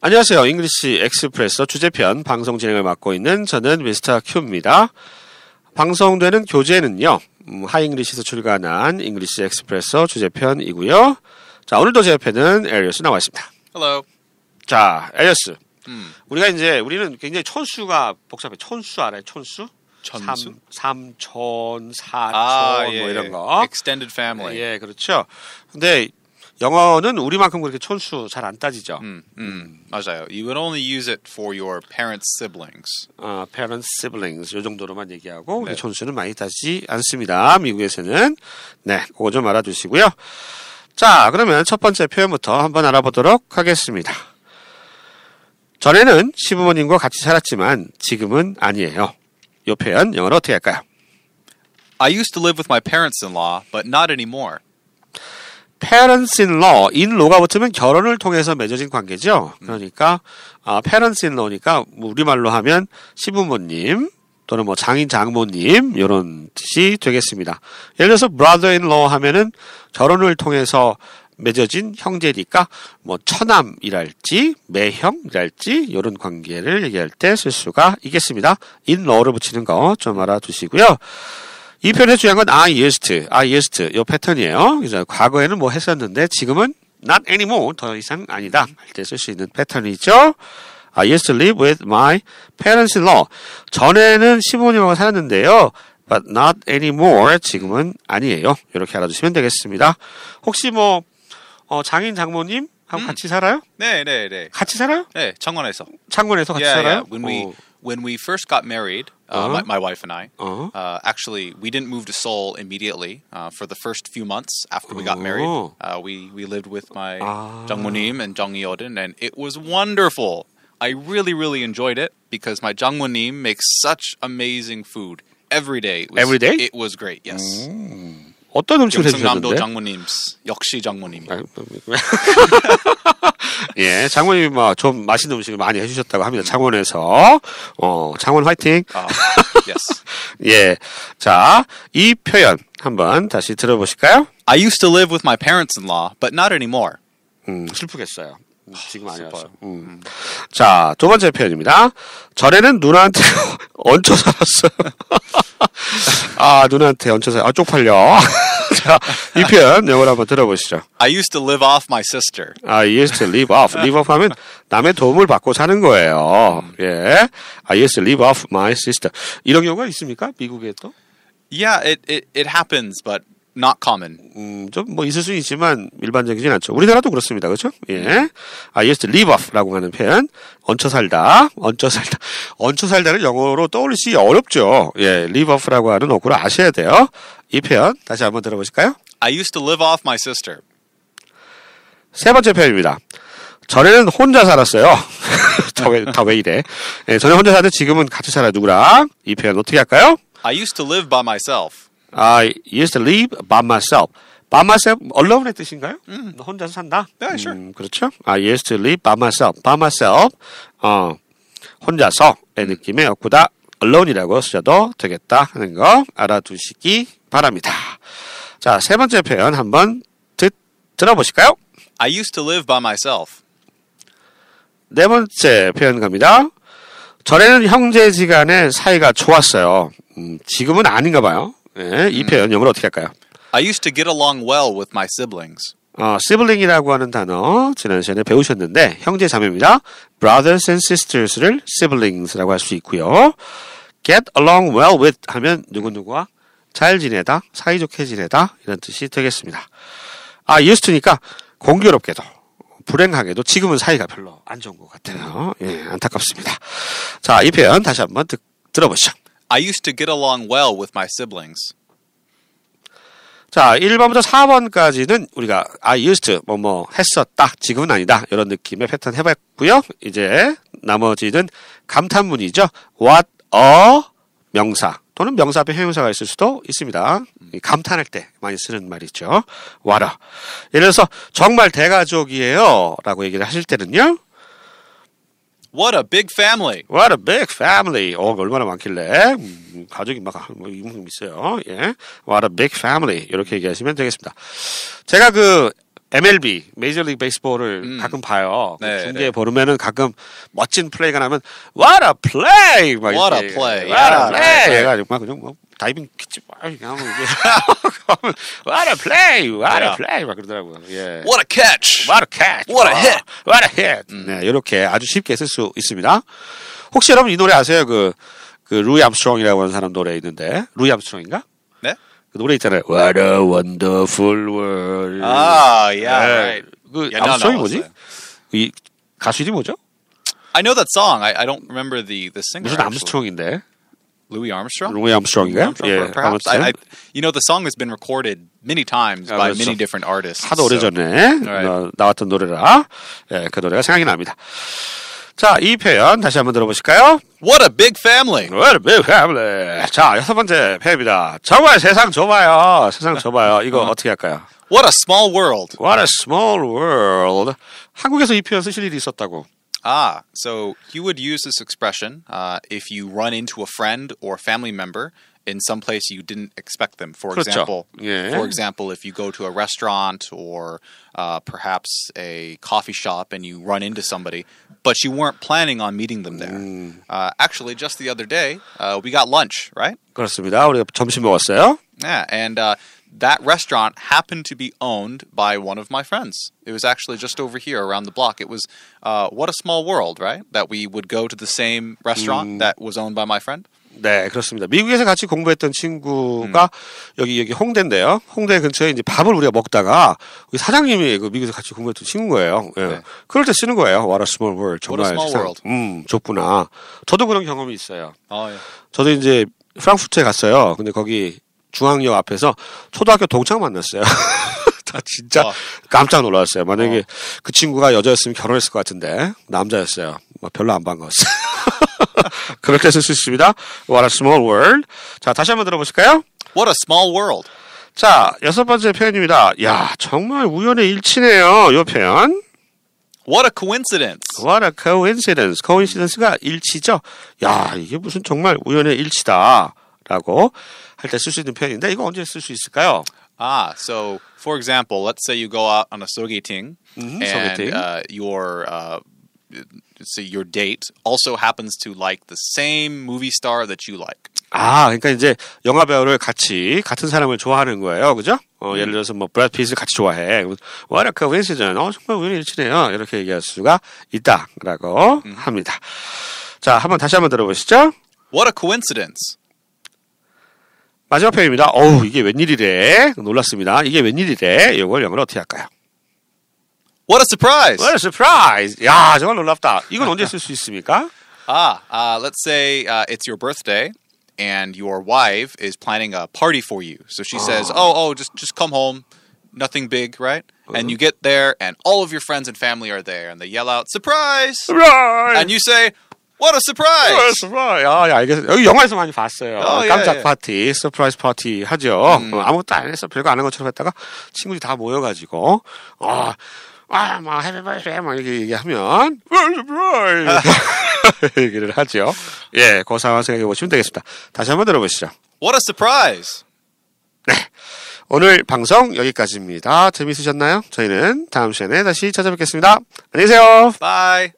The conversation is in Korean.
안녕하세요. English Expresso 주제편 방송 진행을 맡고 있는 저는 Mr. Q입니다. 방송되는 교재는요. 음, Hi English에서 출간한 English Expresso 주제편이고요. 자, 오늘도 제 옆에는 Elias 나와 있습니다. Hello. 자, Elias. 음. 우리가 이제 우리는 굉장히 촌수가 복잡해. 촌수 알아요? 촌수? 천수? 삼, 삼촌, 사촌 아, 예, 뭐 이런 예. 거. Extended family. 예, 그렇죠. 근데 영어는 우리만큼 그렇게 촌수 잘 안 따지죠. 음, 음, 맞아요. You would only use it for your parents' siblings. 어, parents, siblings 요 정도로만 얘기하고 네. 우리 촌수는 많이 따지지 않습니다. 미국에서는 네, 그거 좀 알아두시고요. 자, 그러면 첫 번째 표현부터 한번 알아보도록 하겠습니다. 전에는 시부모님과 같이 살았지만 지금은 아니에요. 이 표현 영어로 어떻게 할까요? I used to live with my parents-in-law, but not anymore. Parents-in-law, in-law가 붙으면 결혼을 통해서 맺어진 관계죠. 그러니까 아, parents-in-law니까 뭐 우리말로 하면 시부모님 또는 뭐 장인 장모님 이런 뜻이 되겠습니다. 예를 들어서 brother-in-law 하면은 결혼을 통해서 맺어진 형제니까 뭐 처남이랄지 매형이랄지 이런 관계를 얘기할 때 쓸 수가 있겠습니다. in-law를 붙이는 거 좀 알아두시고요. 이 표현의 중요한 건 I used, I used 요 패턴이에요. 그래서 과거에는 뭐 했었는데 지금은 not anymore 더 이상 아니다 할 때 쓸 수 있는 패턴이죠. I used to live with my parents-in-law. 전에는 시부모님하고 살았는데요. But not anymore. 지금은 아니에요. 이렇게 알아두시면 되겠습니다. 혹시 뭐 어, 장인 장모님 하고 같이 살아요? 네, 네, 네. 같이 살아요? 네, 창원에서. 창원에서 같이 Yeah, 살아요? yeah. When we 어, when we first got married, uh, Uh-huh. my, my wife and I, Uh-huh. uh, actually, we didn't move to Seoul immediately. Uh, for the first few months after we got married, Oh. uh, we we lived with my Ah. Jangmonim and Jangyeodin, and it was wonderful. I really, really enjoyed it because my Jangmonim makes such amazing food every day. It was, Every day? It was great. Yes. 어떤 음식을 해주셨는데? 장모님's 역시 장모님. 아, 예, 장모님이 뭐좀 맛있는 음식을 많이 해주셨다고 합니다. 창원에서 어 창원 화이팅. 아, yes. 예, 자이 표현 한번 다시 들어보실까요? I used to live with my parents-in-law, but not anymore. 음, 슬프겠어요. 음, 지금 아니어서. 슬퍼요. 음. 자, 두 번째 표현입니다. 전에는 누나한테 얹혀 살았어요. 아, 누나한테 얹혀 살, 아, 쪽팔려. 자, 이 표현 영어로 한번 들어보시죠. I used to live off my sister. I used to live off. live off 하면 남의 도움을 받고 사는 거예요. 예. I used to live off my sister. 이런 경우가 있습니까? 미국에 또? Yeah, it, it, it happens, but not common. 음, 좀 뭐 있을 수 있지만 일반적이진 않죠. 우리나라도 그렇습니다. 그렇죠? 예. I used to live off라고 하는 표현. 얹혀 살다. 얹혀 살다. 얹혀 살다를 영어로 떠올리기 어렵죠. 예. live off라고 하는 어구를 아셔야 돼요. 이 표현 다시 한번 들어보실까요? I used to live off my sister. 세 번째 표현입니다. 전에는 혼자 살았어요. 다왜 다 왜 이래? 예, 전에 혼자 살았는데 지금은 같이 살아요. 누구랑? 이 표현 어떻게 할까요? I used to live by myself. I used to live by myself. by myself, alone의 뜻인가요? 혼자서 산다? Yeah, sure. 음, 그렇죠. I used to live by myself. by myself. 어, 혼자서의 느낌의 어구다. alone이라고 쓰셔도 되겠다 하는 거 알아두시기 바랍니다. 자, 세 번째 표현 한번 듣, 들어보실까요? I used to live by myself. 네 번째 표현 갑니다. 전에는 형제지간의 사이가 좋았어요. 음, 지금은 아닌가 봐요. 예, 이 표현 영어로 어떻게 할까요? I used to get along well with my siblings. 어, sibling이라고 하는 단어 지난 시간에 배우셨는데 형제 자매입니다. brothers and sisters를 siblings라고 할 수 있고요. get along well with 하면 누구누구와 잘 지내다, 사이좋게 지내다 이런 뜻이 되겠습니다. 아, used to니까 공교롭게도 불행하게도 지금은 사이가 별로 안 좋은 것 같아요. 예, 안타깝습니다. 자, 이 표현 다시 한번 듣, 들어보시죠. I used to get along well with my siblings. 자, 1번부터 4번까지는 우리가 I used to 뭐뭐 했었다. 지금은 아니다. 이런 느낌의 패턴 해 봤고요. 이제 나머지는 감탄문이죠. What a 명사 또는 명사 앞에 형용사가 있을 수도 있습니다. 이 감탄할 때 많이 쓰는 말이죠. A. 예를 들어서 정말 대가족이에요. 라고 얘기를 하실 때는요. What a big family. What a big family. 어, 얼마나 많길래. 음, 가족이 막, 뭐, 이만큼 있어요. 예. What a big family. 이렇게 얘기하시면 되겠습니다. 제가 그, MLB Major League Baseball을 음. 가끔 봐요. 네, 중계에 네. 보면은 가끔 멋진 플레이가 나면 What a play! 막 What a play. What a play! 해가지고 막 그냥 뭐 diving catch 막 이렇게 하면 이게 What a play! What a play! 막 그러더라고요. 예. What a catch! What a catch! What a hit! What a hit! 네, 이렇게 아주 쉽게 쓸 수 있습니다. 혹시 여러분 이 노래 아세요? 그, 그 루이 암스트롱이라고 하는 사람 노래 있는데 루이 암스트롱인가? 네? 그 노래 있잖아요. What a wonderful world. Ah, yeah, 네. right. 그 암스트롱이 뭐지? 이 가수 이름이 뭐죠? I know that song. I, I don't remember the the singer. 무슨 actually. 암스트롱인데? Louis Armstrong. 루이 암스트롱인가요? Armstrong, 예, perhaps. I, I, you know, the song has been recorded many times 아, by 그렇죠. many different artists. 하도 so- 오래전에 Right. 어, 나왔던 노래라 예, 그 노래가 생각이 납니다. 자, 이 표현 다시 한번 들어보실까요? What a big family! What a big family. 자, 여섯 번째 표현입니다. 정말 세상 좁아요. 세상 좁아요. 이거 어떻게 할까요? What a small world! What a small world. 한국에서 이 표현 쓰실 일이 있었다고. Ah, so you would use this expression uh, if you run into a friend or family member in some place you didn't expect them. For 그렇죠. example, 예. for example, if you go to a restaurant or uh, perhaps a coffee shop and you run into somebody, but you weren't planning on meeting them there. Uh, actually, just the other day, uh, we got lunch, right? 그렇습니다. 우리가 점심 먹었어요. Yeah, and uh, that restaurant happened to be owned by one of my friends. It was actually just over here around the block. It was uh, what a small world, right? That we would go to the same restaurant that was owned by my friend. 네, 그렇습니다. 미국에서 같이 공부했던 친구가 여기 여기 홍대인데요. 홍대 근처에 이제 밥을 우리가 먹다가 우리 사장님이 그 미국에서 같이 공부했던 친구인 거예요. 예. 네. 그럴 때 쓰는 거예요. What a small world. What a 정말 small 세상, world. 음, 좁구나. 저도 그런 경험이 있어요. Oh, yeah. 저도 이제 프랑크푸르트에 갔어요. 근데 거기 중앙역 앞에서 초등학교 동창 만났어요. 다 진짜 어. 깜짝 놀랐어요. 만약에 그 친구가 여자였으면 결혼했을 것 같은데 남자였어요. 뭐 별로 안 반가웠어요. 때쓸수 있습니다. What a small world. 자, 다시 한번 들어보실까요? What a small world. 자, 여섯 번째 표현입니다. 야, 정말 우연의 일치네요. 이 표현. What a coincidence. What a coincidence. coincidence가 일치죠. 야, 이게 무슨 정말 우연의 일치다라고 할 때 쓸 수 있는 표현인데 이거 언제 쓸 수 있을까요? Ah, so for example, let's say you go out on a sogeting Mhm, and uh, your uh, say your date also happens to like the same movie star that you like. 아, 그러니까 이제 영화 배우를 같이 같은 사람을 좋아하는 거예요, 그죠? 어, 예를 들어서 뭐 브래드 핏을 같이 좋아해. What a coincidence. 어, 정말 우연의 일치네요. 이렇게 얘기할 수가 있다라고 합니다. 자, 한번 다시 한번 들어보시죠. What a coincidence. 마지막 표현입니다. 어우, 이게 웬일이래. 놀랐습니다. 이게 웬일이래. 이걸 영어로 어떻게 할까요? What a surprise. What a surprise. 야, 정말 놀랍다. 이건 언제 쓸 수 있습니까? Ah, uh, let's say uh, it's your birthday and your wife is planning a party for you. So she says, "Oh, oh, just just come home. Nothing big, right?" And you get there and all of your friends and family are there and they yell out, "Surprise!" surprise. And you say, "What a surprise!" 어, Surprise. 아, 예, 알겠어요. 여기 영화에서 많이 봤어요. 어, 예, 깜짝 예. 파티, surprise 파티 하죠. 어, 아무것도 안 했어. 별거 안 한 것처럼 했다가 친구들이 다 모여가지고, 아, 아, 막, happy birthday, 막 이렇게 얘기하면, surprise. 얘기를 하죠. 예, 그 상황 생각해 보시면 되겠습니다. 다시 한번 들어보시죠. What a surprise! 오늘 방송 여기까지입니다. 재밌으셨나요? 저희는 다음 시간에 다시 찾아뵙겠습니다. 안녕히 계세요. Bye.